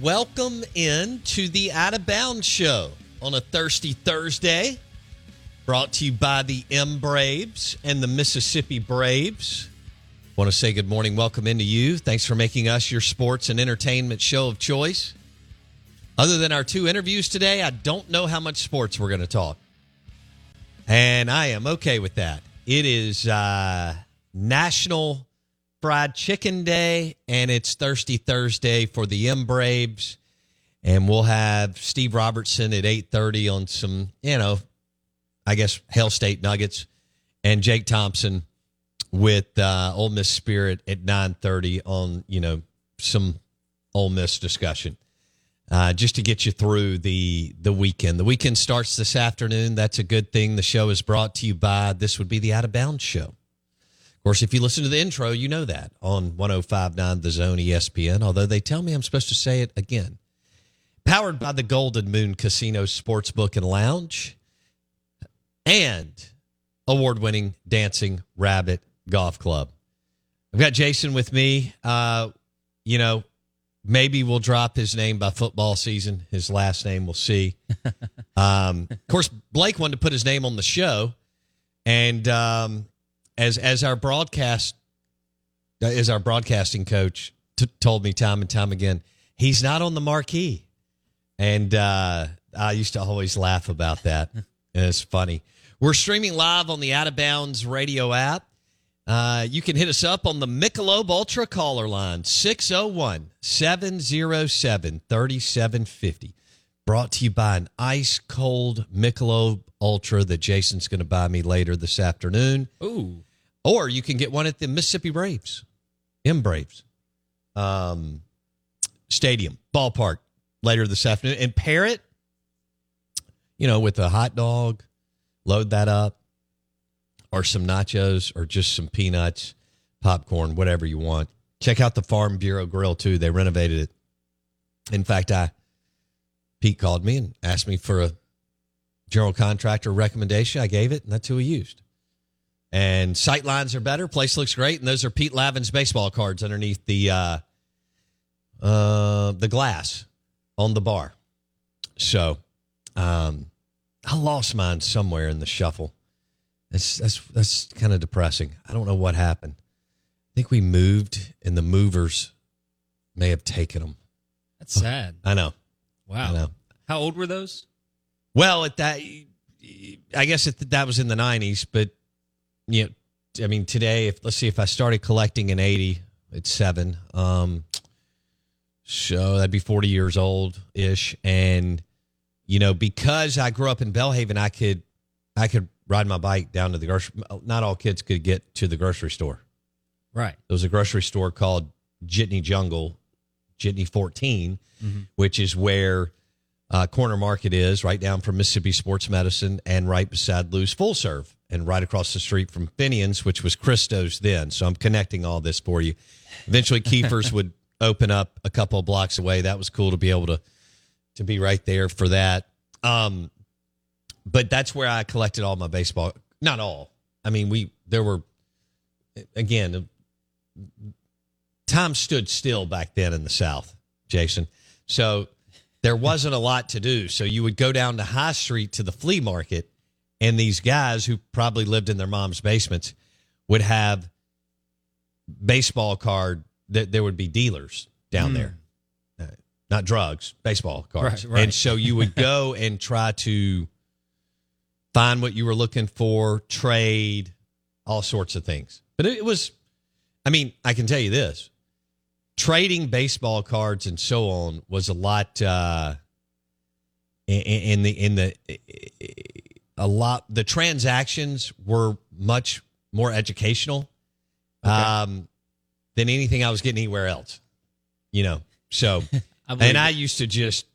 Welcome in to the Out of Bounds show on a thirsty Thursday. Brought to you by the M Braves and the Mississippi Braves. Want to say good morning, welcome into you. Thanks for making us your sports and entertainment show of choice. Other than our two interviews today, I don't know how much sports we're going to talk. And I am okay with that. It is uh, National Fried Chicken Day, and it's Thirsty Thursday for the M Braves. And we'll have Steve Robertson at 8.30 on some, you know, I guess, Hail State Nuggets. And Jake Thompson with uh, Ole Miss Spirit at 9.30 on, you know, some Ole Miss discussion. Uh, just to get you through the the weekend. The weekend starts this afternoon. That's a good thing. The show is brought to you by this would be the Out of Bounds show. Of course, if you listen to the intro, you know that on 1059 The Zone ESPN, although they tell me I'm supposed to say it again. Powered by the Golden Moon Casino Sportsbook and Lounge and award winning Dancing Rabbit Golf Club. I've got Jason with me. Uh, you know, maybe we'll drop his name by football season. His last name, we'll see. um, of course, Blake wanted to put his name on the show. And um, as as our broadcast as our broadcasting coach t- told me time and time again, he's not on the marquee, and uh, I used to always laugh about that. it's funny. We're streaming live on the Out of Bounds radio app. Uh, you can hit us up on the Michelob Ultra caller line 601 707 3750. Brought to you by an ice cold Michelob Ultra that Jason's going to buy me later this afternoon. Ooh. Or you can get one at the Mississippi Braves, M Braves um, Stadium, ballpark later this afternoon. And pair it, you know, with a hot dog, load that up, or some nachos, or just some peanuts, popcorn, whatever you want. Check out the Farm Bureau Grill, too. They renovated it. In fact, I Pete called me and asked me for a general contractor recommendation. I gave it, and that's who he used. And sight lines are better. Place looks great, and those are Pete Lavin's baseball cards underneath the uh, uh, the glass on the bar. So, um, I lost mine somewhere in the shuffle. That's that's that's kind of depressing. I don't know what happened. I think we moved, and the movers may have taken them. That's sad. I know. Wow. I know. How old were those? Well, at that, I guess it, that was in the '90s, but you know, I mean, today, if let's see, if I started collecting in '80, it's seven. Um, So that'd be 40 years old ish. And, you know, because I grew up in Belhaven, I could, I could ride my bike down to the grocery. Not all kids could get to the grocery store. Right. There was a grocery store called Jitney Jungle, Jitney 14, which is where uh, Corner Market is, right down from Mississippi Sports Medicine and right beside Lou's Full Serve and right across the street from Fenian's, which was Christo's then. So I'm connecting all this for you. Eventually, Keifer's would open up a couple of blocks away. That was cool to be able to to be right there for that. Um, but that's where I collected all my baseball. Not all. I mean, we there were again time stood still back then in the South, Jason. So there wasn't a lot to do. So you would go down to High Street to the flea market, and these guys who probably lived in their mom's basements would have baseball card that there would be dealers down there. Uh, not drugs, baseball cards. Right, right. And so you would go and try to find what you were looking for, trade, all sorts of things. But it was, I mean, I can tell you this trading baseball cards and so on was a lot, uh, in, in the, in the, a lot, the transactions were much more educational um, than anything I was getting anywhere else, you know? So, I and I used to just,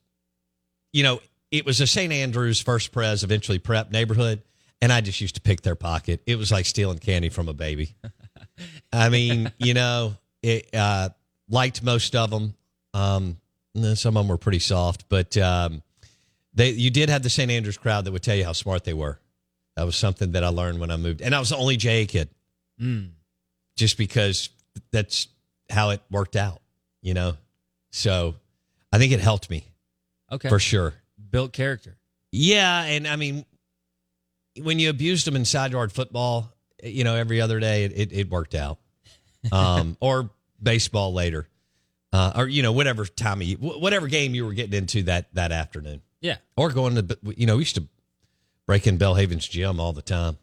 you know, it was a St. Andrews first pres, eventually prep neighborhood. And I just used to pick their pocket. It was like stealing candy from a baby. I mean, you know, it, uh, liked most of them. Um, and some of them were pretty soft, but um, they you did have the St. Andrews crowd that would tell you how smart they were. That was something that I learned when I moved, and I was the only JA kid, Mm. just because that's how it worked out, you know. So I think it helped me Okay. for sure. Built character. Yeah, and I mean, when you abused them in side yard football, you know, every other day, it, it, it worked out. Um, or baseball later, uh, or you know, whatever time of, whatever game you were getting into that that afternoon, Yeah. or going to, you know, we used to break in Belhaven's gym all the time,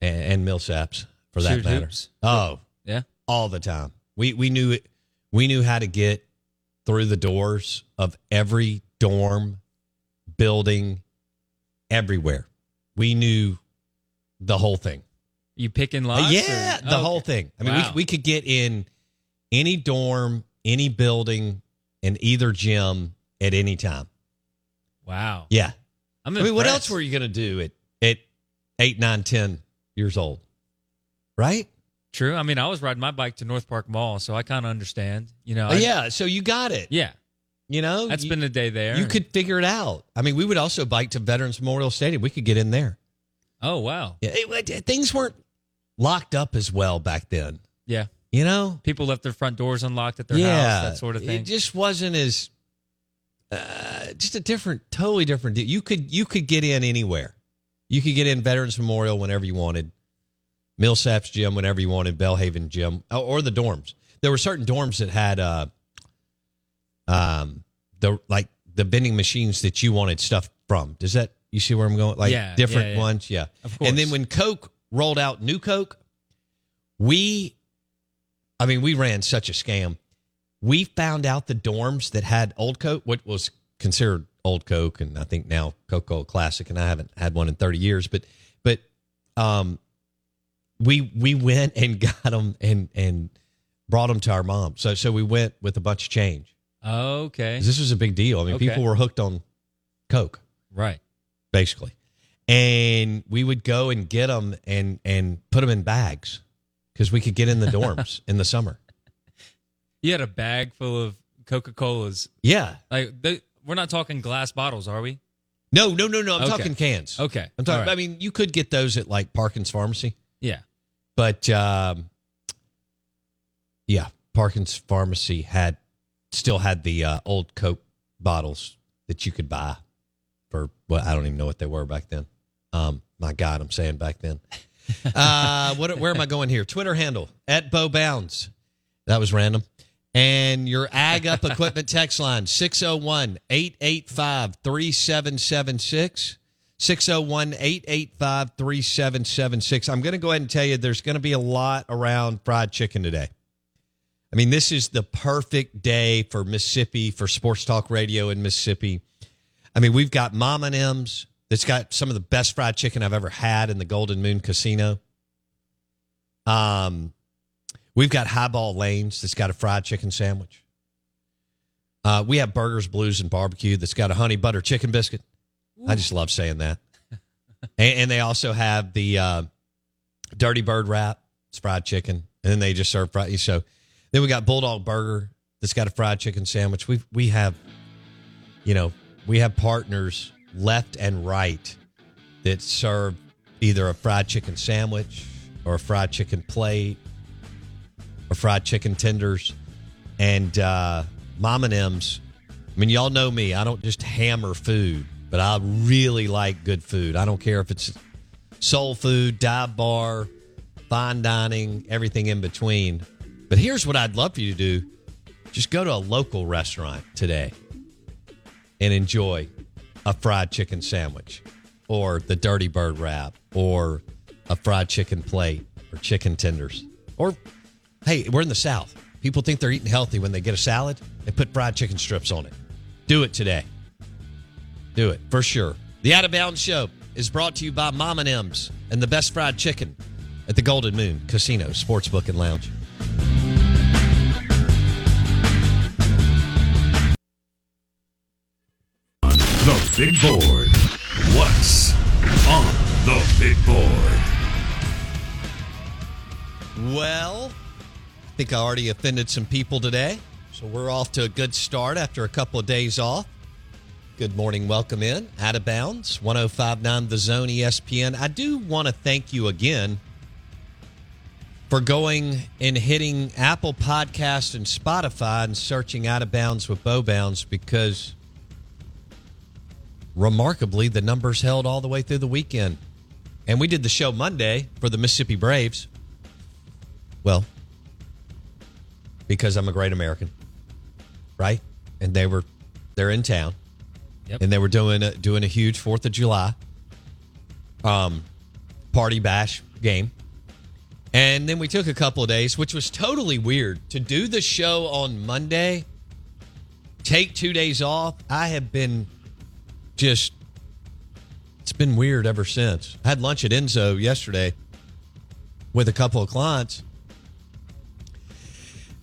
and, and Millsaps for that Shoot matter. hoops. Oh, Yeah. all the time. We we knew it. We knew how to get through the doors of every dorm, building, everywhere. We knew the whole thing. You picking Uh, lots? yeah, or- the Oh, whole okay. thing. I mean, Wow. we we could get in any dorm, any building, and either gym at any time. Wow. Yeah. I'm I mean, what else were you going to do at at eight, nine, ten years old? Right? True. I mean, I was riding my bike to North Park Mall, so I kind of understand. You know. Oh, I- yeah. So you got it. Yeah. You know, That's You- been a day there. You could figure it out. I mean, we would also bike to Veterans Memorial Stadium. We could get in there. Oh wow. Yeah, it- it- things weren't locked up as well back then. Yeah. You know, People left their front doors unlocked at their yeah, house, that sort of thing. It just wasn't as, uh, just a different, totally different deal. You could you could get in anywhere. You could get in Veterans Memorial whenever you wanted, Millsaps Gym whenever you wanted, Belhaven Gym, or, or the dorms. There were certain dorms that had, uh, um, the like the vending machines that you wanted stuff from. Does that you see where I'm going? Like Yeah, different yeah, yeah. ones, yeah. Of course. And then when Coke rolled out new Coke, we, I mean, we ran such a scam. We found out the dorms that had old Coke, what was considered old Coke, and I think now Coca-Cola Classic, and I haven't had one in 30 years, but, but, um, we, we went and got them and, and brought them to our mom. So, so we went with a bunch of change. Okay. This was a big deal. I mean, Okay. people were hooked on Coke Right. basically. And we would go and get them and and put them in bags because we could get in the dorms in the summer. You had a bag full of Coca Colas. Yeah. Like the, we're not talking glass bottles, are we? No, no, no, no. I'm Okay. talking cans. Okay. I'm talking. All right. I mean, you could get those at like Parkins Pharmacy, Yeah. but um, yeah, Parkins Pharmacy had still had the uh, old Coke bottles that you could buy for well, I don't even know what they were back then. Um, my God, I'm saying back then. Uh, what? Where am I going here? Twitter handle at Bo Bounds. That was random. And your Ag Up Equipment text line 601 885 3776. 601 885 3776. I'm going to go ahead and tell you there's going to be a lot around fried chicken today. I mean, this is the perfect day for Mississippi, for sports talk radio in Mississippi. I mean, we've got Mama M's that's got some of the best fried chicken I've ever had in the Golden Moon Casino. Um, we've got Highball Lanes that's got a fried chicken sandwich. Uh, we have Burgers, Blues, and Barbecue that's got a honey butter chicken biscuit. I just love saying that. and, and they also have the uh, Dirty Bird wrap. It's fried chicken, and then they just serve fried. So then we got Bulldog Burger that's got a fried chicken sandwich. We we have, you know, we have partners left and right that serve either a fried chicken sandwich or a fried chicken plate or fried chicken tenders and uh, Mama M's. I mean, y'all know me. I don't just hammer food, but I really like good food. I don't care if it's soul food, dive bar, fine dining, everything in between. But here's what I'd love for you to do just go to a local restaurant today and enjoy a fried chicken sandwich or the dirty bird wrap or a fried chicken plate or chicken tenders. Or, hey, we're in the South. People think they're eating healthy when they get a salad and put fried chicken strips on it. Do it today. Do it for sure. The Out of Bounds Show is brought to you by Mama M's and the best fried chicken at the Golden Moon Casino, Sportsbook, and Lounge. Big board. What's on the big board? Well, I think I already offended some people today. So we're off to a good start after a couple of days off. Good morning. Welcome in. Out of bounds. 1059 The Zone ESPN. I do want to thank you again for going and hitting Apple Podcast and Spotify and searching Out of Bounds with Bo Bounds because remarkably the numbers held all the way through the weekend. And we did the show Monday for the Mississippi Braves. Well, because I'm a great American, right? And they were they're in town, Yep. and they were doing a, doing a huge Fourth of July um party bash game. And then we took a couple of days, which was totally weird to do the show on Monday. Take two days off. I have been just it's been weird ever since. I had lunch at Enzo yesterday with a couple of clients.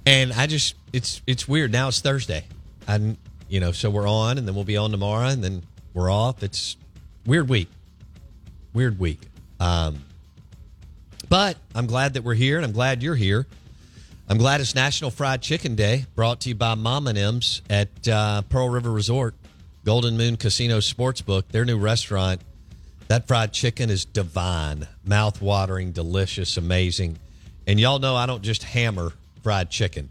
And I just it's it's weird. Now it's Thursday. And you know, so we're on and then we'll be on tomorrow and then we're off. It's weird week. Weird week. Um but I'm glad that we're here and I'm glad you're here. I'm glad it's National Fried Chicken Day, brought to you by Mama M's at uh, Pearl River Resort, Golden Moon Casino Sportsbook, their new restaurant. That fried chicken is divine, mouth-watering, delicious, amazing. And y'all know I don't just hammer fried chicken,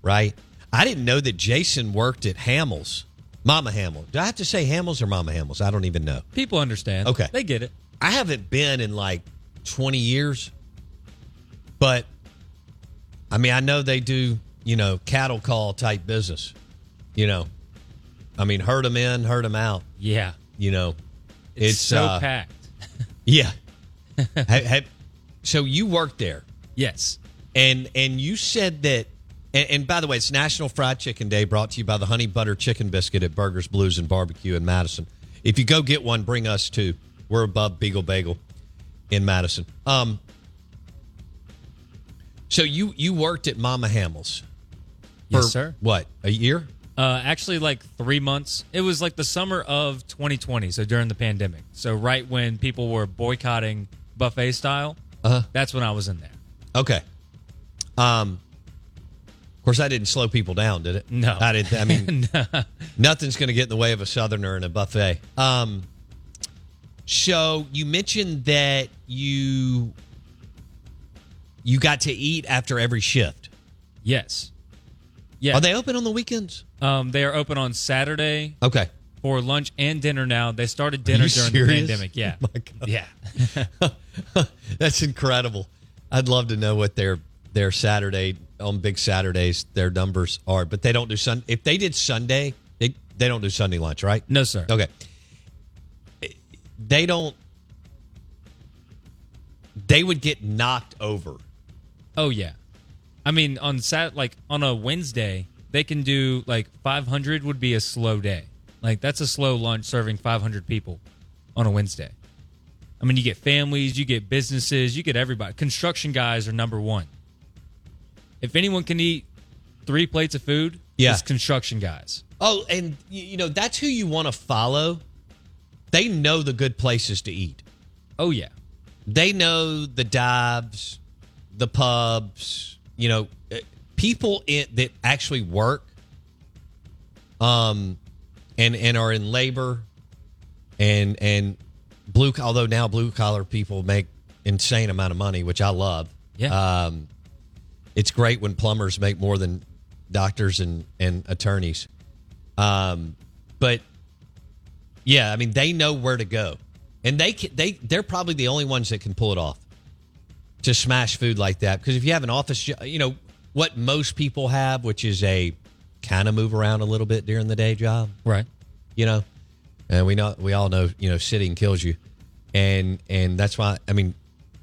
right? I didn't know that Jason worked at Hamil's, Mama Hamil. Do I have to say Hamil's or Mama Hamil's? I don't even know. People understand. Okay. They get it. I haven't been in like 20 years, but I mean, I know they do, you know, cattle call type business. You know, I mean, herd them in, herd them out. Yeah. You know, It's, it's, so uh, packed. yeah. Ha- ha- so you worked there, Yes. and and you said that. And, and by the way, it's National Fried Chicken Day, brought to you by the Honey Butter Chicken Biscuit at Burgers, Blues, and Barbecue in Madison. If you go get one, bring us too. We're above Beagle Bagel in Madison. Um. So you you worked at Mama Hamil's for Yes, sir. what a year? Uh, actually, like three months. It was like the summer of 2020, so during the pandemic. So right when people were boycotting buffet style, Uh-huh. that's when I was in there. Okay. Um. Of course, I didn't slow people down, did it? No. I didn't. I mean, nothing's going to get in the way of a Southerner and a buffet. Um. So you mentioned that you you got to eat after every shift. Yes. Yeah. Are they open on the weekends? Um, they are open on Saturday Okay. for lunch and dinner now. They started dinner you during serious? the pandemic. Yeah. Oh my God. Yeah. That's incredible. I'd love to know what their their Saturday on big Saturdays their numbers are, but they don't do Sun. If they did Sunday, they they don't do Sunday lunch, right? No, sir. Okay. They don't. They would get knocked over Oh, yeah. I mean, on sat like on a Wednesday, they can do like 500 would be a slow day. Like that's a slow lunch serving 500 people on a Wednesday. I mean, you get families, you get businesses, you get everybody. Construction guys are number one. If anyone can eat three plates of food, Yeah. it's construction guys. Oh, and you know that's who you want to follow. They know the good places to eat. Oh yeah, They know the dives, the pubs. You know, people in, that actually work, um, and and are in labor, and and blue. Although now blue collar people make insane amount of money, which I love. Yeah. Um, it's great when plumbers make more than doctors and and attorneys. Um, but yeah, I mean they know where to go, and they can, they they're probably the only ones that can pull it off to smash food like that. Because if you have an office, you know what most people have, which is a kind of move around a little bit during the day job. Right. you know? And we know we all know you know sitting kills you. And and that's why i mean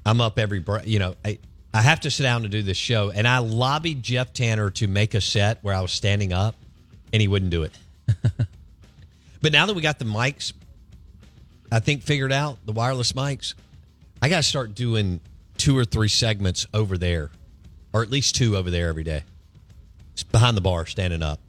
i'm up every you know i i have to sit down to do this show. And i lobbied jeff tanner to make a set where i was standing up and he wouldn't do it. But now that we got the mics i think figured out the wireless mics i gotta start doing two or three segments over there or at least two over there every day It's behind the bar standing up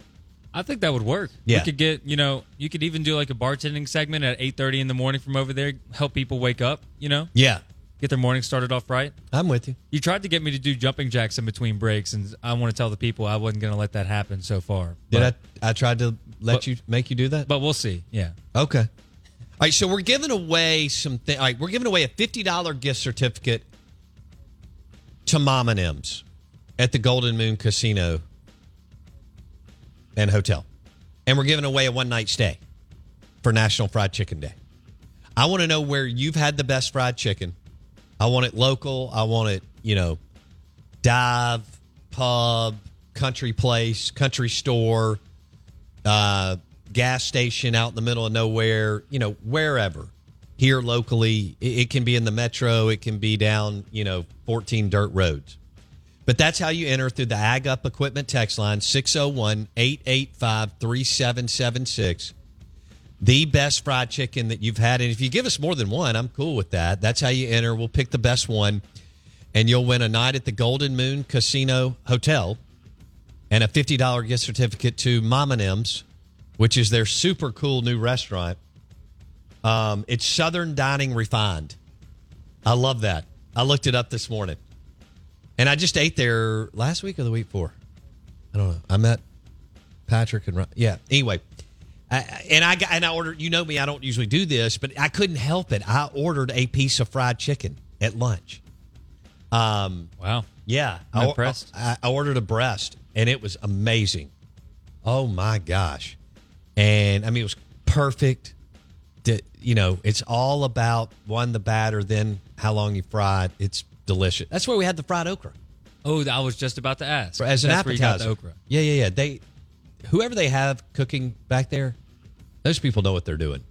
I think that would work. Yeah. We could get, you know, you could even do like a bartending segment at 8:30 in the morning from over there, help people wake up, you know? yeah Get their morning started off right. i'm with you You tried to get me to do jumping jacks in between breaks and I want to tell the people I wasn't going to let that happen so far. Did but, I? I tried to let but- you make you do that. But we'll see. Yeah. okay. All right. So we're giving away some. Th- all right. We're giving away a fifty dollar gift certificate to Mama M's at the Golden Moon Casino and Hotel, and we're giving away a one night stay for National Fried Chicken Day. I want to know where you've had the best fried chicken. I want it local. I want it, you know, dive, pub, country place, country store, uh, gas station out in the middle of nowhere, you know, wherever. Here locally, it, it can be in the metro, it can be down, you know, 14 dirt roads. But that's how you enter through the Ag Up Equipment text line 601 885 3776. The best fried chicken that you've had. And if you give us more than one, I'm cool with that. That's how you enter. We'll pick the best one, and you'll win a night at the Golden Moon Casino Hotel and a $50 gift certificate to Mama M's, which is their super cool new restaurant. Um, it's Southern Dining Refined. I love that. I looked it up this morning. And I just ate there last week or the week before. I don't know. I met Patrick and yeah. Anyway, I, and I got and I ordered. You know me. I don't usually do this, but I couldn't help it. I ordered a piece of fried chicken at lunch. Um, Wow. yeah, I'm I, impressed. I, I ordered a breast, and it was amazing. Oh my gosh! And I mean, it was perfect. You know, it's all about one the batter, then how long you fry it. It's delicious. That's where we had the fried okra Oh, I was just about to ask. as an That's where you got appetizer. the okra. Yeah, yeah, yeah. They, whoever they have cooking back there, those people know what they're doing.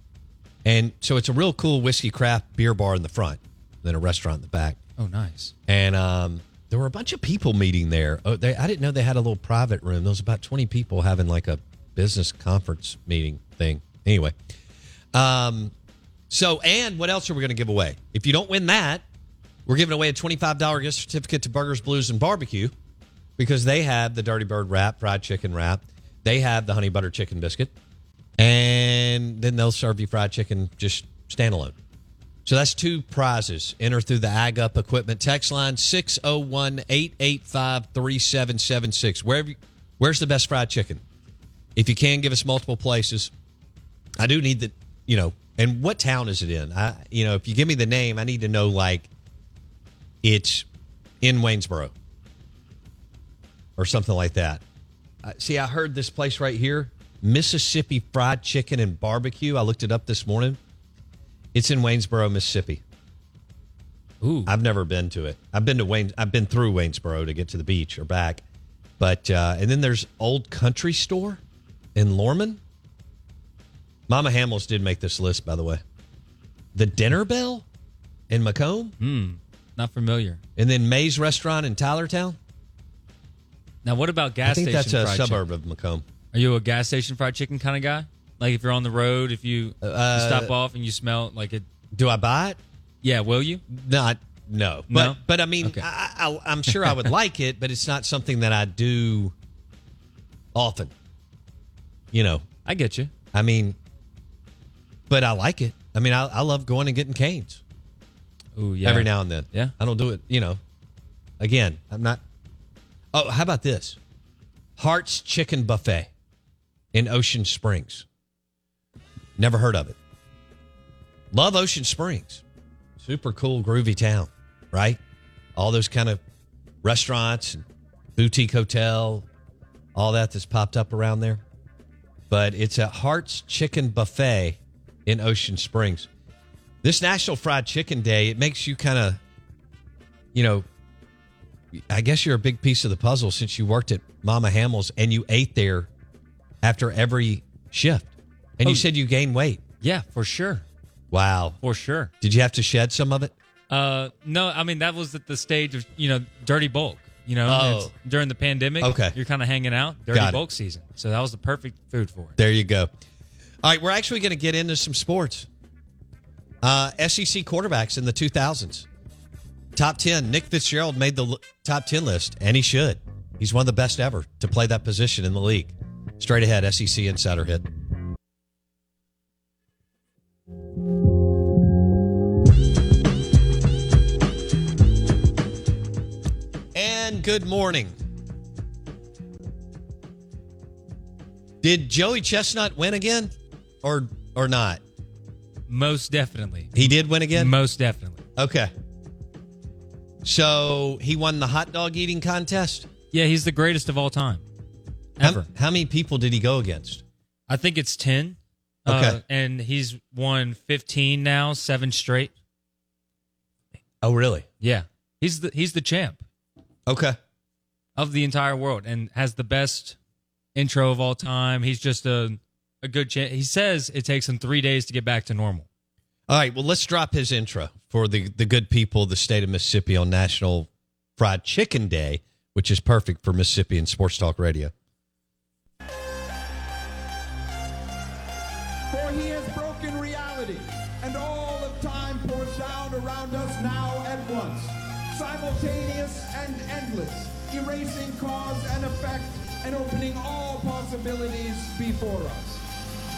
And so it's a real cool whiskey craft beer bar in the front, then a restaurant in the back. Oh, nice. And um, there were a bunch of people meeting there. Oh, they, I didn't know they had a little private room. There was about 20 people having like a business conference meeting thing. Anyway, um, so, and what else are we going to give away? If you don't win that, we're giving away a $25 gift certificate to Burgers, Blues, and Barbecue because they have the Dirty Bird wrap, fried chicken wrap. They have the honey butter chicken biscuit. And then they'll serve you fried chicken just standalone. So that's two prizes. Enter through the Ag Up Equipment text line 601 885 3776. Wherever Where's the best fried chicken? If you can, give us multiple places. I do need the, you know, and what town is it in? I, you know, if you give me the name, I need to know like it's in Waynesboro or something like that. Uh, see, I heard this place right here, Mississippi Fried Chicken and Barbecue. I looked it up this morning. It's in Waynesboro, Mississippi. Ooh. I've never been to it. I've been to Wayne. I've been through Waynesboro to get to the beach or back, but uh, and then there's Old Country Store in Lorman. Mama Hamil's did make this list, by the way. The Dinner Bell in McComb, Not familiar. and then May's Restaurant in Tylertown. Now, what about gas I think station that's a fried suburb chicken? of McComb. Are you a gas station fried chicken kind of guy? Like if you're on the road, if you Uh, stop off and you smell like it, Do I buy it? yeah, will you? Not no, but No? but I mean, Okay. I, I, I'm sure I would like it, but it's not something that I do often. You know, I get you. I mean, but I like it. I mean, I, I love going and getting Cane's Ooh, yeah. every now and then. Yeah. I don't do it. You know, again, I'm not. Oh, how about this? Hart's Chicken Buffet in Ocean Springs. Never heard of it. Love Ocean Springs. Super cool, groovy town, right? All those kind of restaurants and boutique hotel, all that that's popped up around there. But it's a Hart's Chicken Buffet in Ocean Springs. This National Fried Chicken Day, it makes you kind of, you know, I guess you're a big piece of the puzzle since you worked at Mama Hamil's and you ate there after every shift. And you Oh. said you gained weight. Yeah, for sure, Wow. for sure. Did you have to shed some of it? Uh, no, I mean that was at the stage of you know dirty bulk. You know, Oh. During the pandemic. Okay. you're kind of hanging out. Dirty Got it. bulk season, so that was the perfect food for it. There you go. All right, we're actually going to get into some sports. Uh, SEC quarterbacks in the 2000s. Top 10. Nick Fitzgerald made the top 10 list, and he should. He's one of the best ever to play that position in the league. Straight ahead, SEC Insider Hit. And good morning. Did Joey Chestnut win again, or or not? Most definitely, He did win again. most definitely. Okay. So he won the hot dog eating contest. Yeah, he's the greatest of all time, How, ever. how many people did he go against? I think it's ten. Okay. uh, and he's won fifteen now, seven straight. Oh, really? Yeah, he's the he's the champ Okay. of the entire world and has the best intro of all time. He's just a a good chance. He says it takes him three days to get back to normal. All right. Well, let's drop his intro for the the good people of the state of Mississippi on National Fried Chicken Day, which is perfect for Mississippi and Sports Talk Radio. For he has broken reality, and all of time pours down around us now at once, simultaneous and endless, erasing cause and effect, and opening all possibilities before us.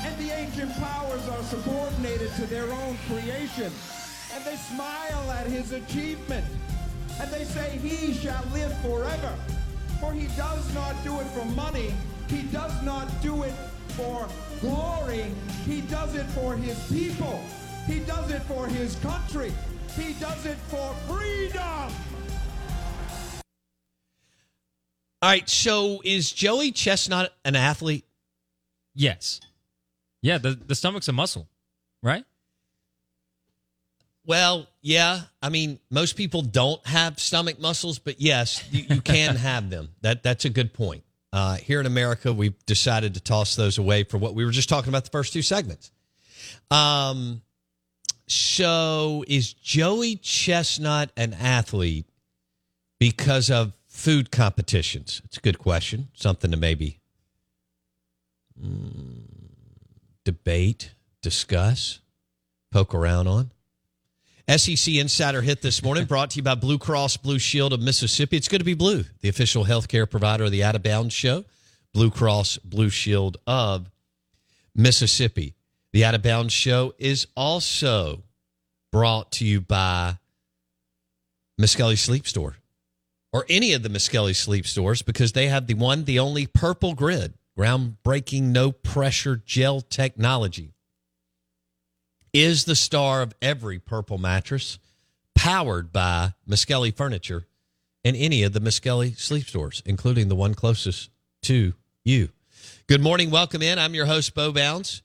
And the ancient powers are subordinated to their own creation, and they smile at his achievement, and they say he shall live forever. For he does not do it for money, he does not do it for glory, he does it for his people, he does it for his country, he does it for freedom. All right. So is Joey Chestnut an athlete? Yes. Yeah, the, the stomach's a muscle, right? Well, yeah. I mean, most people don't have stomach muscles, but yes, you, you can have them. That that's a good point. Uh, here in America, we've decided to toss those away for what we were just talking about the first two segments. Um, so is Joey Chestnut an athlete because of food competitions? It's a good question. Something to maybe mm, debate, discuss, poke around on. SEC Insider Hit this morning brought to you by Blue Cross Blue Shield of Mississippi. It's good to be blue, the official healthcare provider of the Out of Bounds Show. Blue Cross Blue Shield of Mississippi. The Out of Bounds Show is also brought to you by Miskelly Sleep Store or any of the Miskelly Sleep Stores because they have the one, the only purple grid, groundbreaking, no pressure gel technology is the star of every purple mattress, powered by Miskelly Furniture and any of the Miskelly sleep stores, including the one closest to you. Good morning. Welcome in. I'm your host, Bo Bounds.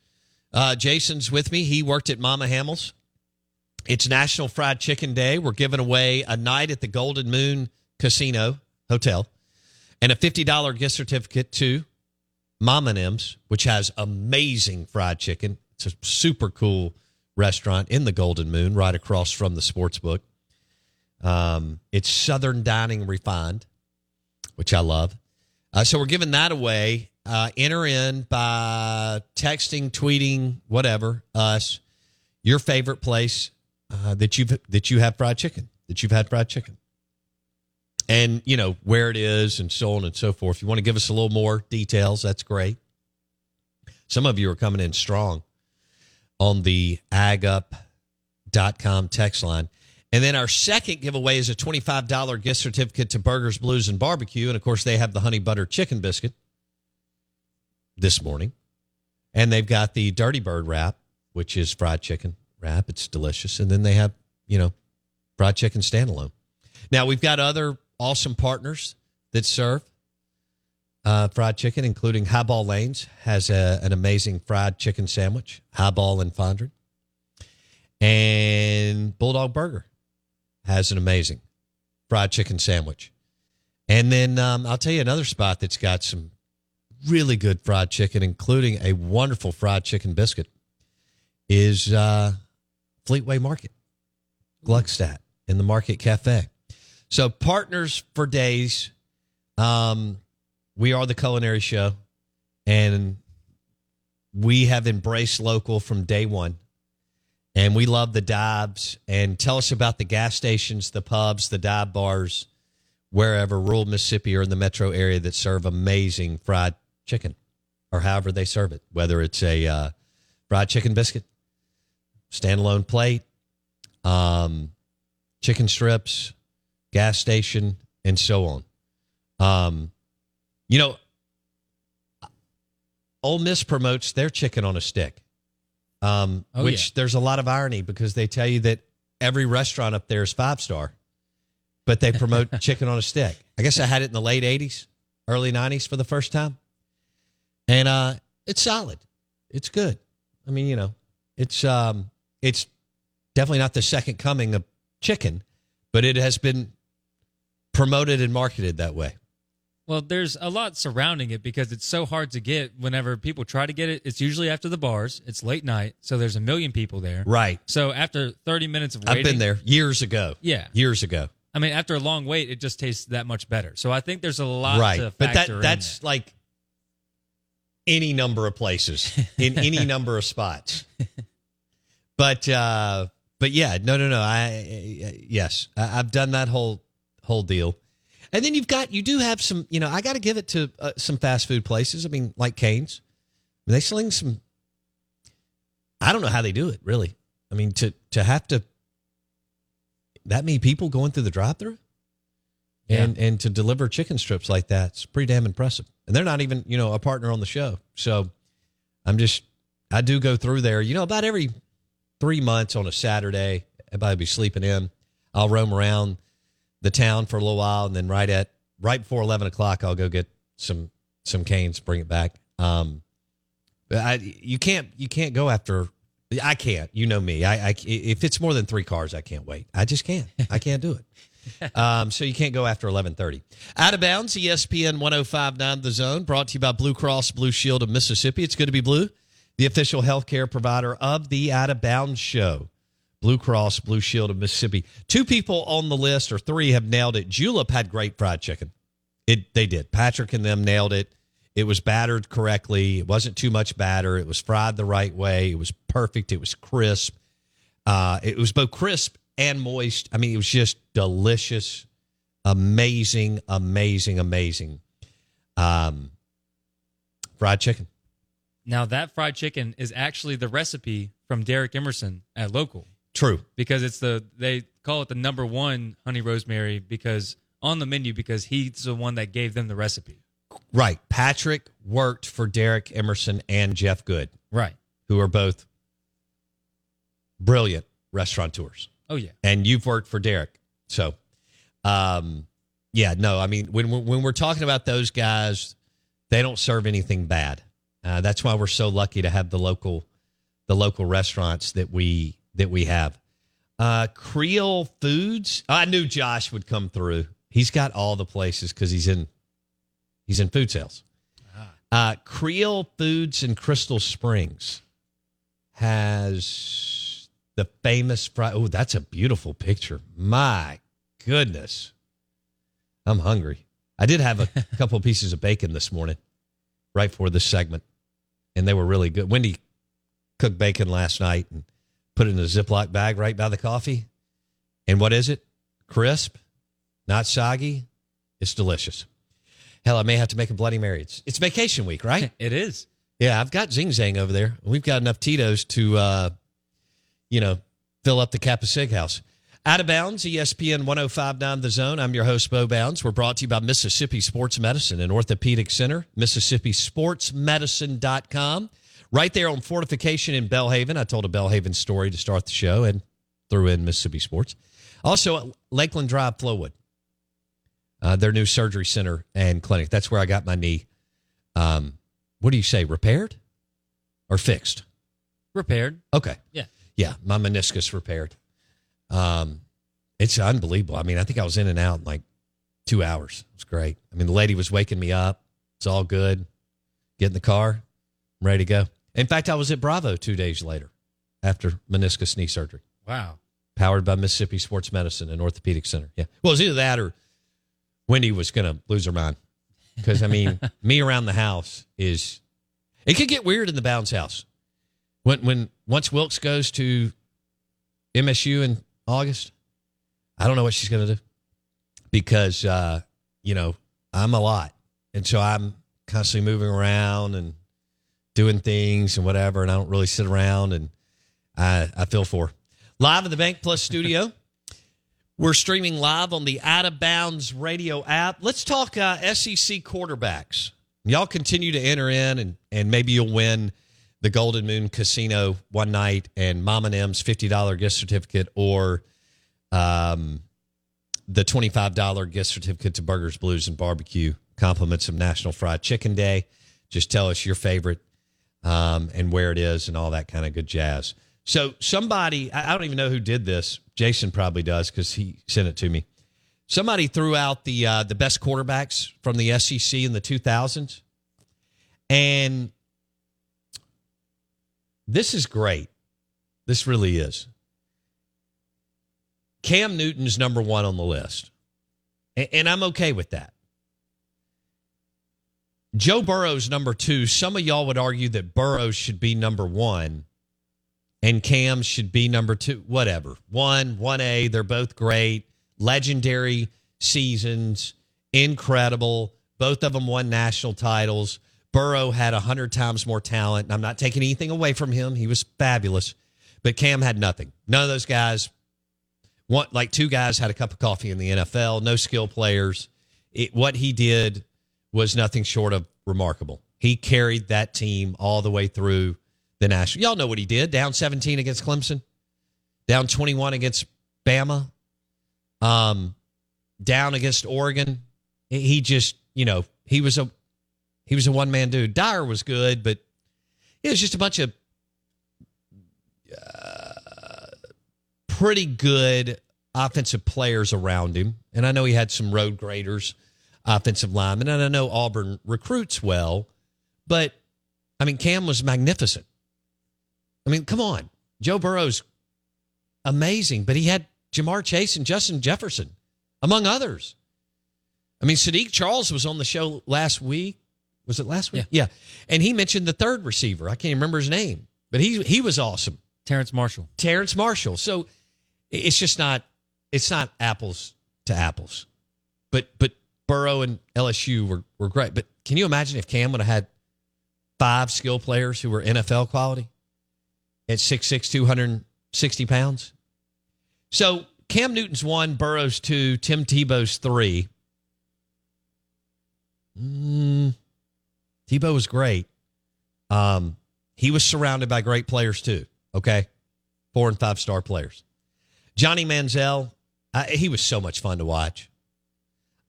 Uh, Jason's with me. He worked at Mama Hamil's. It's National Fried Chicken Day. We're giving away a night at the Golden Moon Casino Hotel and a $50 gift certificate to Mama M's, which has amazing fried chicken. It's a super cool restaurant in the Golden Moon, right across from the sports book. Um, it's Southern dining refined, which I love. Uh, so we're giving that away. Uh, enter in by texting, tweeting, whatever us your favorite place uh, that you've that you have fried chicken that you've had fried chicken, and you know where it is and so on and so forth. If you want to give us a little more details, that's great. Some of you are coming in strong on the agup.com text line. And then our second giveaway is a $25 gift certificate to Burgers, Blues, and Barbecue. And of course, they have the honey butter chicken biscuit this morning. And they've got the Dirty Bird wrap, which is fried chicken wrap. It's delicious. And then they have, you know, fried chicken standalone. Now, we've got other awesome partners that serve uh, fried chicken, including Highball Lanes has a, an amazing fried chicken sandwich, Highball and Fondren. And Bulldog Burger has an amazing fried chicken sandwich. And then um, I'll tell you another spot that's got some really good fried chicken, including a wonderful fried chicken biscuit, is uh, Fleetway Market, Gluckstadt, in the Market Cafe. So partners for days. Um, we are the culinary show, and we have embraced local from day one. And we love the dives. And tell us about the gas stations, the pubs, the dive bars, wherever rural Mississippi or in the metro area that serve amazing fried chicken or however they serve it, whether it's a uh, fried chicken biscuit, standalone plate, um, chicken strips, gas station, and so on. Um, you know, Ole Miss promotes their chicken on a stick, um, Oh, which yeah. there's a lot of irony because they tell you that every restaurant up there is five star, but they promote chicken on a stick. I guess I had it in the late 80s, early 90s for the first time. And uh, it's solid. It's good. I mean, you know, it's um, it's definitely not the second coming of chicken, but it has been promoted and marketed that way. Well, there's a lot surrounding it because it's so hard to get. Whenever people try to get it, it's usually after the bars. It's late night, so there's a million people there. Right. So after 30 minutes of waiting, I've been there years ago. Yeah. Years ago. I mean, after a long wait, it just tastes that much better. So I think there's a lot right. But that that's there. like any number of places in any number of spots. But uh but yeah, no no no. I yes, I, I've done that whole whole deal. And then you've got you do have some, you know, I got to give it to uh, some fast food places. I mean, like Cane's. I mean, they sling some I don't know how they do it, really. I mean, to to have to that many people going through the drive-through and and to deliver chicken strips like that, it's pretty damn impressive. And they're not even, you know, a partner on the show. So I'm just I do go through there, you know, about every three months on a Saturday. Everybody be sleeping in. I'll roam around the town for a little while, and then right at right before eleven o'clock, I'll go get some some Cane's, bring it back. Um, but I you can't you can't go after. I can't. You know me. I, I if it's more than three cars, I can't wait. I just can't. I can't do it. um, so you can't go after eleven thirty. Out of bounds, ESPN 105.9 The Zone, brought to you by Blue Cross Blue Shield of Mississippi. It's good to be blue, the official healthcare provider of the Out of Bounds show. Blue Cross Blue Shield of Mississippi. Two people on the list, or three, have nailed it. Julep had great fried chicken. It they did. Patrick and them nailed it. It was battered correctly. It wasn't too much batter. It was fried the right way. It was perfect. It was crisp. Uh, it was both crisp and moist. I mean, it was just delicious, amazing, amazing, amazing. Um, fried chicken. now that fried chicken is actually the recipe from Derek Emerson at Local True. because it's the they call it the number one honey rosemary because on the menu because he's the one that gave them the recipe. Right. Patrick worked for Derek Emerson and Jeff Good, Right. who are both brilliant restaurateurs. Oh yeah. and you've worked for Derek. So, um, yeah, no, I mean, when we're, when we're talking about those guys, they don't serve anything bad. Uh, that's why we're so lucky to have the local, the local restaurants that we that we have. Uh, Creole Foods. I knew Josh would come through. He's got all the places because he's in he's in food sales. Uh, Creole Foods in Crystal Springs has the famous fry. Oh, that's a beautiful picture. My goodness. I'm hungry. I did have a couple of pieces of bacon this morning, right for this segment, and they were really good. Wendy cooked bacon last night and put it in a Ziploc bag right by the coffee. And what is it? Crisp, not soggy. It's delicious. Hell, I may have to make a Bloody Mary. It's, it's vacation week, right? It is. Yeah, I've got Zing Zang over there. We've got enough Tito's to, uh, you know, fill up the Kappa Sig house. Out of bounds, ESPN 1059 The Zone. I'm your host, Bo Bounds. We're brought to you by Mississippi Sports Medicine and Orthopedic Center, MississippiSportsMedicine.com. Right there on Fortification in Belhaven. I told a Belhaven story to start the show and threw in Mississippi Sports. Also, at Lakeland Drive, Flowwood, uh, their new surgery center and clinic. That's where I got my knee. Um, what do you say, repaired or fixed? Repaired. Okay. Yeah. Yeah, my meniscus repaired. Um, it's unbelievable. I mean, I think I was in and out in like two hours. It was great. I mean, the lady was waking me up. It's all good. Get in the car. I'm ready to go. In fact, I was at Bravo two days later after meniscus knee surgery, Wow. powered by Mississippi Sports Medicine and Orthopedic Center. Yeah. Well, it was either that or Wendy was going to lose her mind. Because, I mean, me around the house is, it could get weird in the bounce house. When, when once Wilkes goes to MSU in August, I don't know what she's going to do because, uh, you know, I'm a lot. And so I'm constantly moving around and doing things and whatever. And I don't really sit around and I, I feel for. Live in the BankPlus studio. We're streaming live on the Out of Bounds radio app. Let's talk uh, SEC quarterbacks. Y'all continue to enter in, and, and maybe you'll win the Golden Moon Casino one night and Mama M's $50 gift certificate or um, the $25 gift certificate to Burgers, Blues, and Barbecue. Compliments of National Fried Chicken Day. Just tell us your favorite um, and where it is and all that kind of good jazz. So somebody, I don't even know who did this. Jason probably does because he sent it to me. Somebody threw out the uh, the best quarterbacks from the SEC in the 2000s, and this is great. This really is. Cam Newton's number one on the list, A- and I'm okay with that. Joe Burrow's number two. Some of y'all would argue that Burrow should be number one and Cam should be number two. Whatever. One, 1A. They're both great. Legendary seasons. Incredible. Both of them won national titles. Burrow had 100 times more talent. I'm not taking anything away from him. He was fabulous. But Cam had nothing. None of those guys, one, like two guys had a cup of coffee in the NFL, no skill players. It, what he did was nothing short of remarkable. He carried that team all the way through the national. Y'all know what he did. Down 17 against Clemson, down 21 against Bama, um, down against Oregon. He just, you know, he was a he was a one man dude. Dyer was good, but it was just a bunch of uh, pretty good offensive players around him. And I know he had some road graders, offensive linemen, and I know Auburn recruits well, but I mean, Cam was magnificent. I mean, come on. Joe Burrow's amazing, but he had Ja'Marr Chase and Justin Jefferson, among others. I mean, Saahdiq Charles was on the show last week. Was it last week? Yeah. And he mentioned the third receiver. I can't remember his name, but he he was awesome. Terrence Marshall. Terrence Marshall. So it's just not it's not apples to apples. But but Burrow and LSU were were great. But can you imagine if Cam would have had five skill players who were NFL quality at 6'6", 260 pounds? So Cam Newton's one, Burrow's two, Tim Tebow's three. Mm, Tebow was great. Um, he was surrounded by great players too. Okay, four and five star players. Johnny Manziel, uh, he was so much fun to watch.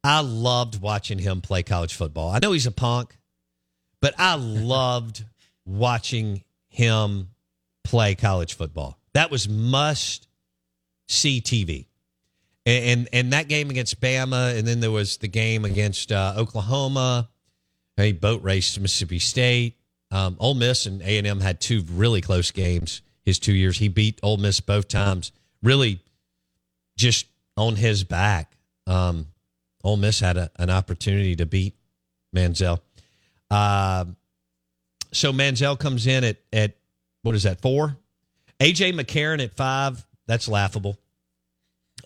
I loved watching him play college football. I know he's a punk, but I loved watching him play college football. That was must see TV. And, and and that game against Bama, and then there was the game against uh, Oklahoma. He boat raced Mississippi State. Um, Ole Miss and A and M had two really close games. His two years, he beat Ole Miss both times. Really, just on his back. Um, Ole Miss had a, an opportunity to beat Manziel. Uh, so Manziel comes in at at what is that four? AJ McCarron at five. That's laughable.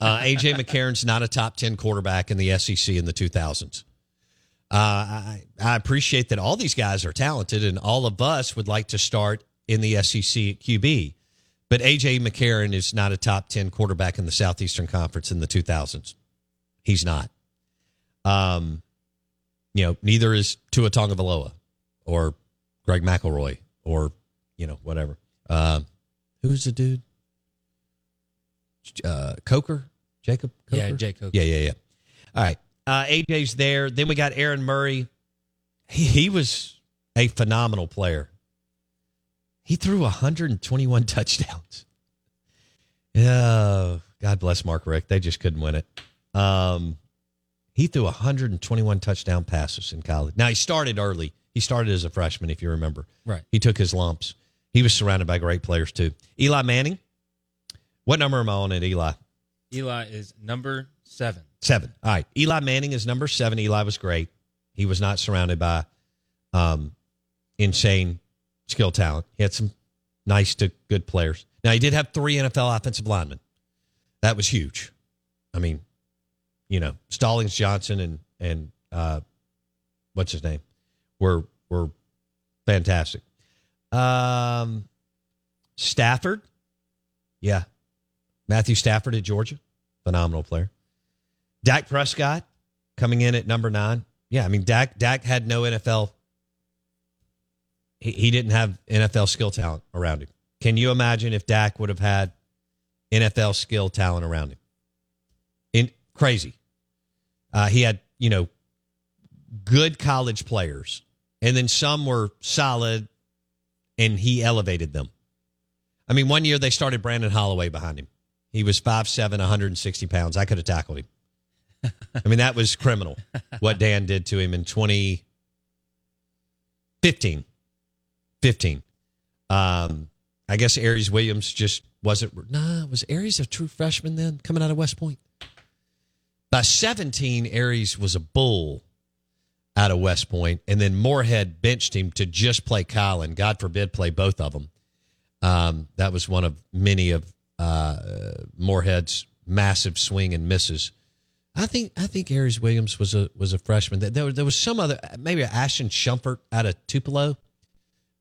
Uh, AJ McCarron's not a top ten quarterback in the SEC in the 2000s. Uh, I, I appreciate that all these guys are talented, and all of us would like to start in the SEC at QB. But AJ McCarron is not a top 10 quarterback in the Southeastern Conference in the 2000s. He's not. Um, you know, neither is Tua Tagovailoa or Greg McElroy or, you know, whatever. Uh, who's the dude? Uh, Coker? Jacob Coker? Yeah, Jake Coker. Yeah, yeah, yeah. All right. Uh, AJ's there. Then we got Aaron Murray. He, he was a phenomenal player. He threw 121 touchdowns. Yeah, God bless Mark Richt. They just couldn't win it. Um, he threw 121 touchdown passes in college. Now he started early. He started as a freshman, if you remember. Right. He took his lumps. He was surrounded by great players too. Eli Manning. What number am I on at Eli? Eli is number seven. Seven. All right. Eli Manning is number seven. Eli was great. He was not surrounded by um, insane skill talent. He had some nice to good players. Now, he did have three NFL offensive linemen. That was huge. I mean, you know, Stallings Johnson and and uh, what's his name were were fantastic. Um, Stafford, yeah, Matthew Stafford at Georgia, phenomenal player. Dak Prescott coming in at number nine. Yeah, I mean Dak Dak had no NFL. He, he didn't have NFL skill talent around him. Can you imagine if Dak would have had NFL skill talent around him? Crazy. Uh, he had you know good college players, and then some were solid, and he elevated them. I mean, one year they started Brandon Holloway behind him. He was 5'7", 160 pounds. I could have tackled him. I mean, that was criminal what Dan did to him in 2015. 15. Um, I guess Aries Williams just wasn't. Nah, was Aries a true freshman then coming out of West Point? By 17, Aries was a bull out of West Point, and then Moorhead benched him to just play and God forbid play both of them. Um, that was one of many of uh, Moorhead's massive swing and misses. I think I think Aries Williams was a was a freshman. There, there was some other maybe Ashton Shumpert out of Tupelo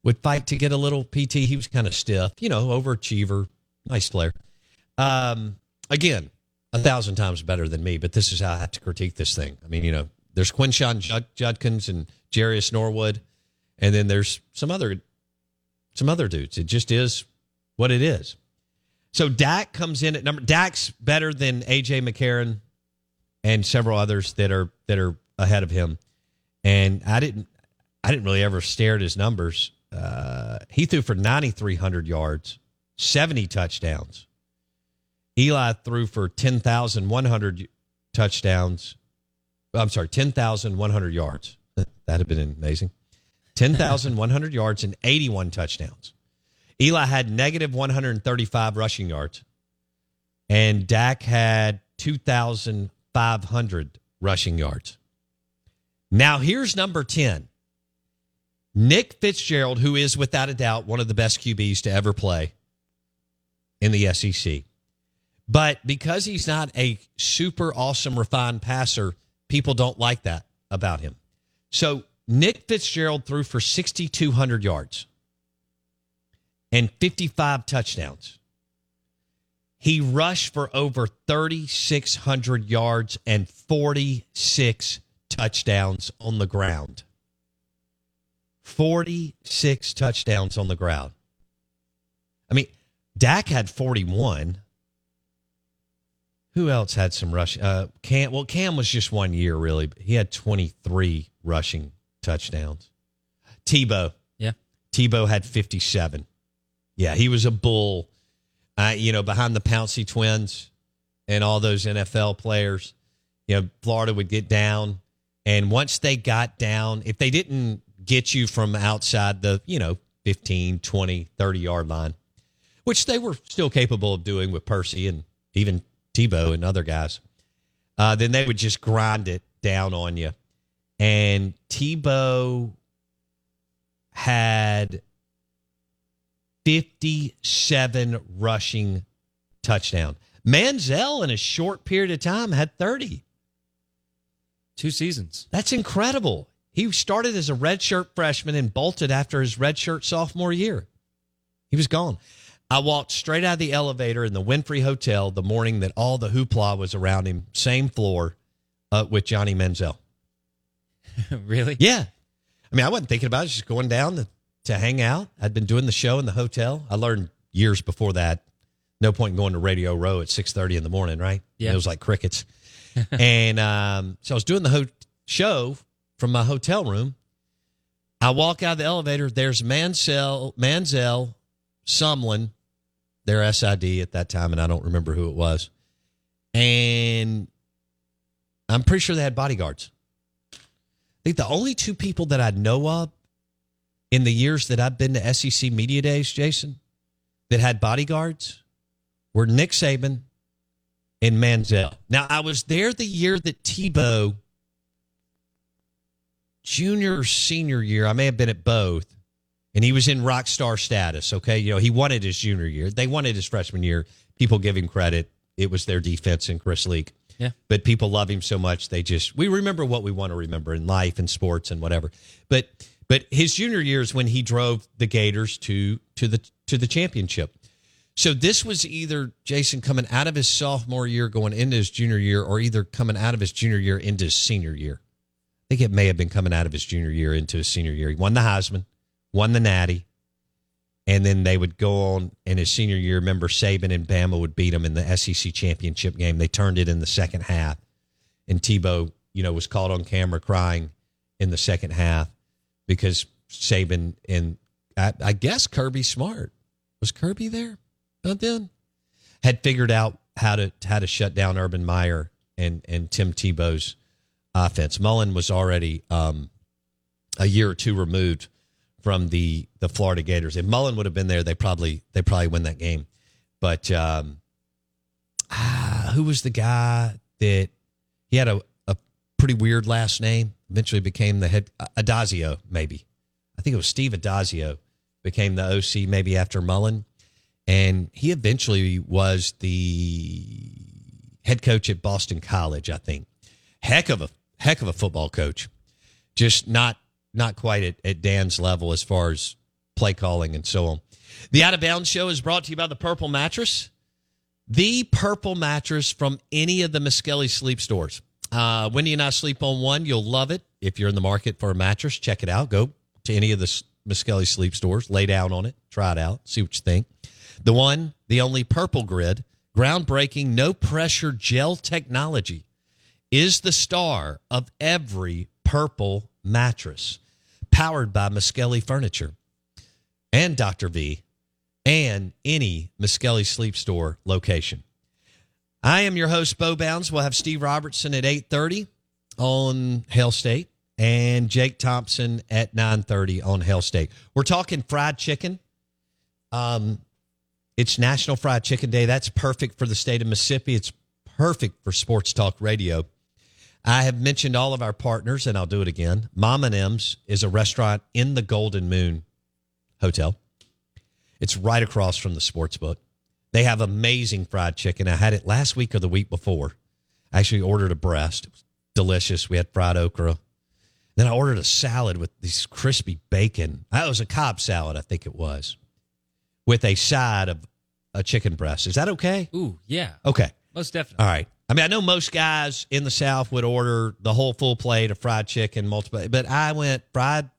would fight to get a little PT. He was kind of stiff, you know, overachiever, nice player. Um, again, a thousand times better than me, but this is how I have to critique this thing. I mean, you know, there's Quinshawn Jud- Judkins and Jarius Norwood, and then there's some other some other dudes. It just is what it is. So Dak comes in at number. Dak's better than AJ McCarron and several others that are that are ahead of him. And I didn't I didn't really ever stare at his numbers. Uh, he threw for 9,300 yards, 70 touchdowns. Eli threw for 10,100 touchdowns. I'm sorry, 10,100 yards. That'd have been amazing. 10,100 yards and 81 touchdowns. Eli had negative 135 rushing yards, and Dak had 2,500 rushing yards. Now, here's number 10. Nick Fitzgerald, who is without a doubt one of the best QBs to ever play in the SEC. But because he's not a super awesome, refined passer, people don't like that about him. So Nick Fitzgerald threw for 6,200 yards and 55 touchdowns. He rushed for over 3,600 yards and 46 touchdowns on the ground. 46 touchdowns on the ground. I mean, Dak had 41. Who else had some rush? Uh, Cam. Well, Cam was just one year, really. He had 23 rushing touchdowns. Tebow. Yeah. Tebow had 57. Yeah, he was a bull. Uh, you know, behind the Pouncey twins and all those NFL players. You know, Florida would get down. And once they got down, if they didn't get you from outside the, you know, 15, 20, 30 yard line, which they were still capable of doing with Percy and even Tebow and other guys. Uh, then they would just grind it down on you. And Tebow had 57 rushing touchdown. Manziel in a short period of time had 30. Two seasons. That's incredible. He started as a redshirt freshman and bolted after his redshirt sophomore year. He was gone. I walked straight out of the elevator in the Wynfrey Hotel the morning that all the hoopla was around him, same floor uh, with Johnny Manziel. really? Yeah. I mean, I wasn't thinking about it, I was just going down to, to hang out. I'd been doing the show in the hotel. I learned years before that. No point in going to Radio Row at 6.30 in the morning, right? Yeah. It was like crickets. and um, so I was doing the ho- show from my hotel room. I walk out of the elevator. There's Mansell, Manziel, Sumlin, their SID at that time, and I don't remember who it was. And I'm pretty sure they had bodyguards. I think the only two people that I know of in the years that I've been to SEC Media Days, Jason, that had bodyguards were Nick Saban and Manziel. Now, I was there the year that Tebow, junior or senior year, I may have been at both, and he was in rock star status. Okay. You know, he wanted his junior year, they wanted his freshman year. People give him credit. It was their defense and Chris Leak. Yeah. But people love him so much they just we remember what we want to remember in life and sports and whatever. But but his junior year is when he drove the Gators to to the to the championship. So this was either Jason coming out of his sophomore year going into his junior year or either coming out of his junior year into his senior year. I think it may have been coming out of his junior year into his senior year. He won the Heisman, won the Natty, and then they would go on in his senior year. Remember, Saban and Bama would beat him in the SEC championship game. They turned it in the second half, and Tebow, you know, was caught on camera crying in the second half because Saban and I, I guess Kirby Smart was Kirby there, not then, had figured out how to how to shut down Urban Meyer and and Tim Tebow's offense. Mullen was already um, a year or two removed from the the Florida Gators. If Mullen would have been there, they probably they probably win that game. But um, ah, who was the guy that he had a, a pretty weird last name? Eventually became the head Addazio, maybe. I think it was Steve Addazio became the OC maybe after Mullen, and he eventually was the head coach at Boston College. I think heck of a heck of a football coach, just not not quite at, at Dan's level as far as play calling and so on. The Out of Bounds Show is brought to you by the Purple Mattress, the Purple Mattress from any of the Miskelly sleep stores. Uh, Wendy and I sleep on one. You'll love it. If you're in the market for a mattress, check it out. Go to any of the Miskelly sleep stores, lay down on it, try it out, see what you think. The one, the only Purple Grid, groundbreaking, no pressure gel technology, is the star of every purple mattress powered by Miskelly Furniture and Dr. V and any Miskelly Sleep Store location. I am your host, Bo Bounds. We'll have Steve Robertson at 8.30 on Hail State and Jake Thompson at 9.30 on Hail State. We're talking fried chicken. Um, it's National Fried Chicken Day. That's perfect for the state of Mississippi. It's perfect for Sports Talk Radio. I have mentioned all of our partners, and I'll do it again. Mama M's is a restaurant in the Golden Moon Hotel. It's right across from the sports book. They have amazing fried chicken. I had it last week or the week before. I actually ordered a breast. It was delicious. We had fried okra. Then I ordered a salad with these crispy bacon. That was a Cobb salad, I think it was, with a side of a chicken breast. Is that okay? Ooh, yeah. Okay. Most definitely. All right. I mean, I know most guys in the South would order the whole full plate of fried chicken, multiple, but I went fried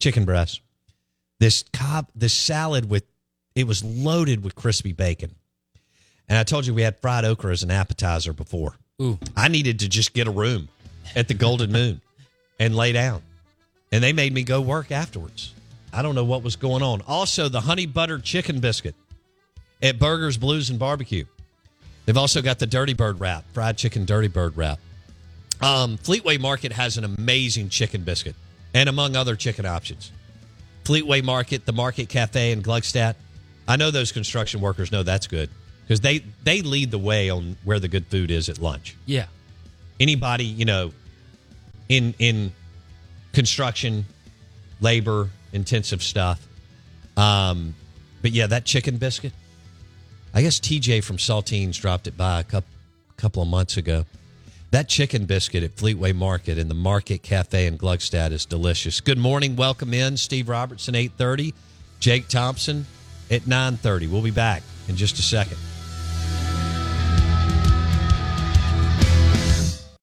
chicken breast. This cob, this salad with, it was loaded with crispy bacon. And I told you we had fried okra as an appetizer before. Ooh. I needed to just get a room at the Golden Moon and lay down. And they made me go work afterwards. I don't know what was going on. Also, the honey butter chicken biscuit at Burgers, Blues, and Barbecue. They've also got the Dirty Bird wrap, fried chicken Dirty Bird wrap. Um, Fleetway Market has an amazing chicken biscuit, and among other chicken options. Fleetway Market, the Market Cafe in Gluckstadt. I know those construction workers know that's good. because they they lead the way on where the good food is at lunch. Yeah. Anybody you know in in construction, labor intensive stuff. Um, but yeah, that chicken biscuit. I guess TJ from Saltines dropped it by a couple couple of months ago. That chicken biscuit at Fleetway Market in the Market Cafe in Gluckstadt is delicious. Good morning, welcome in Steve Robertson, eight thirty, Jake Thompson at nine thirty. We'll be back in just a second.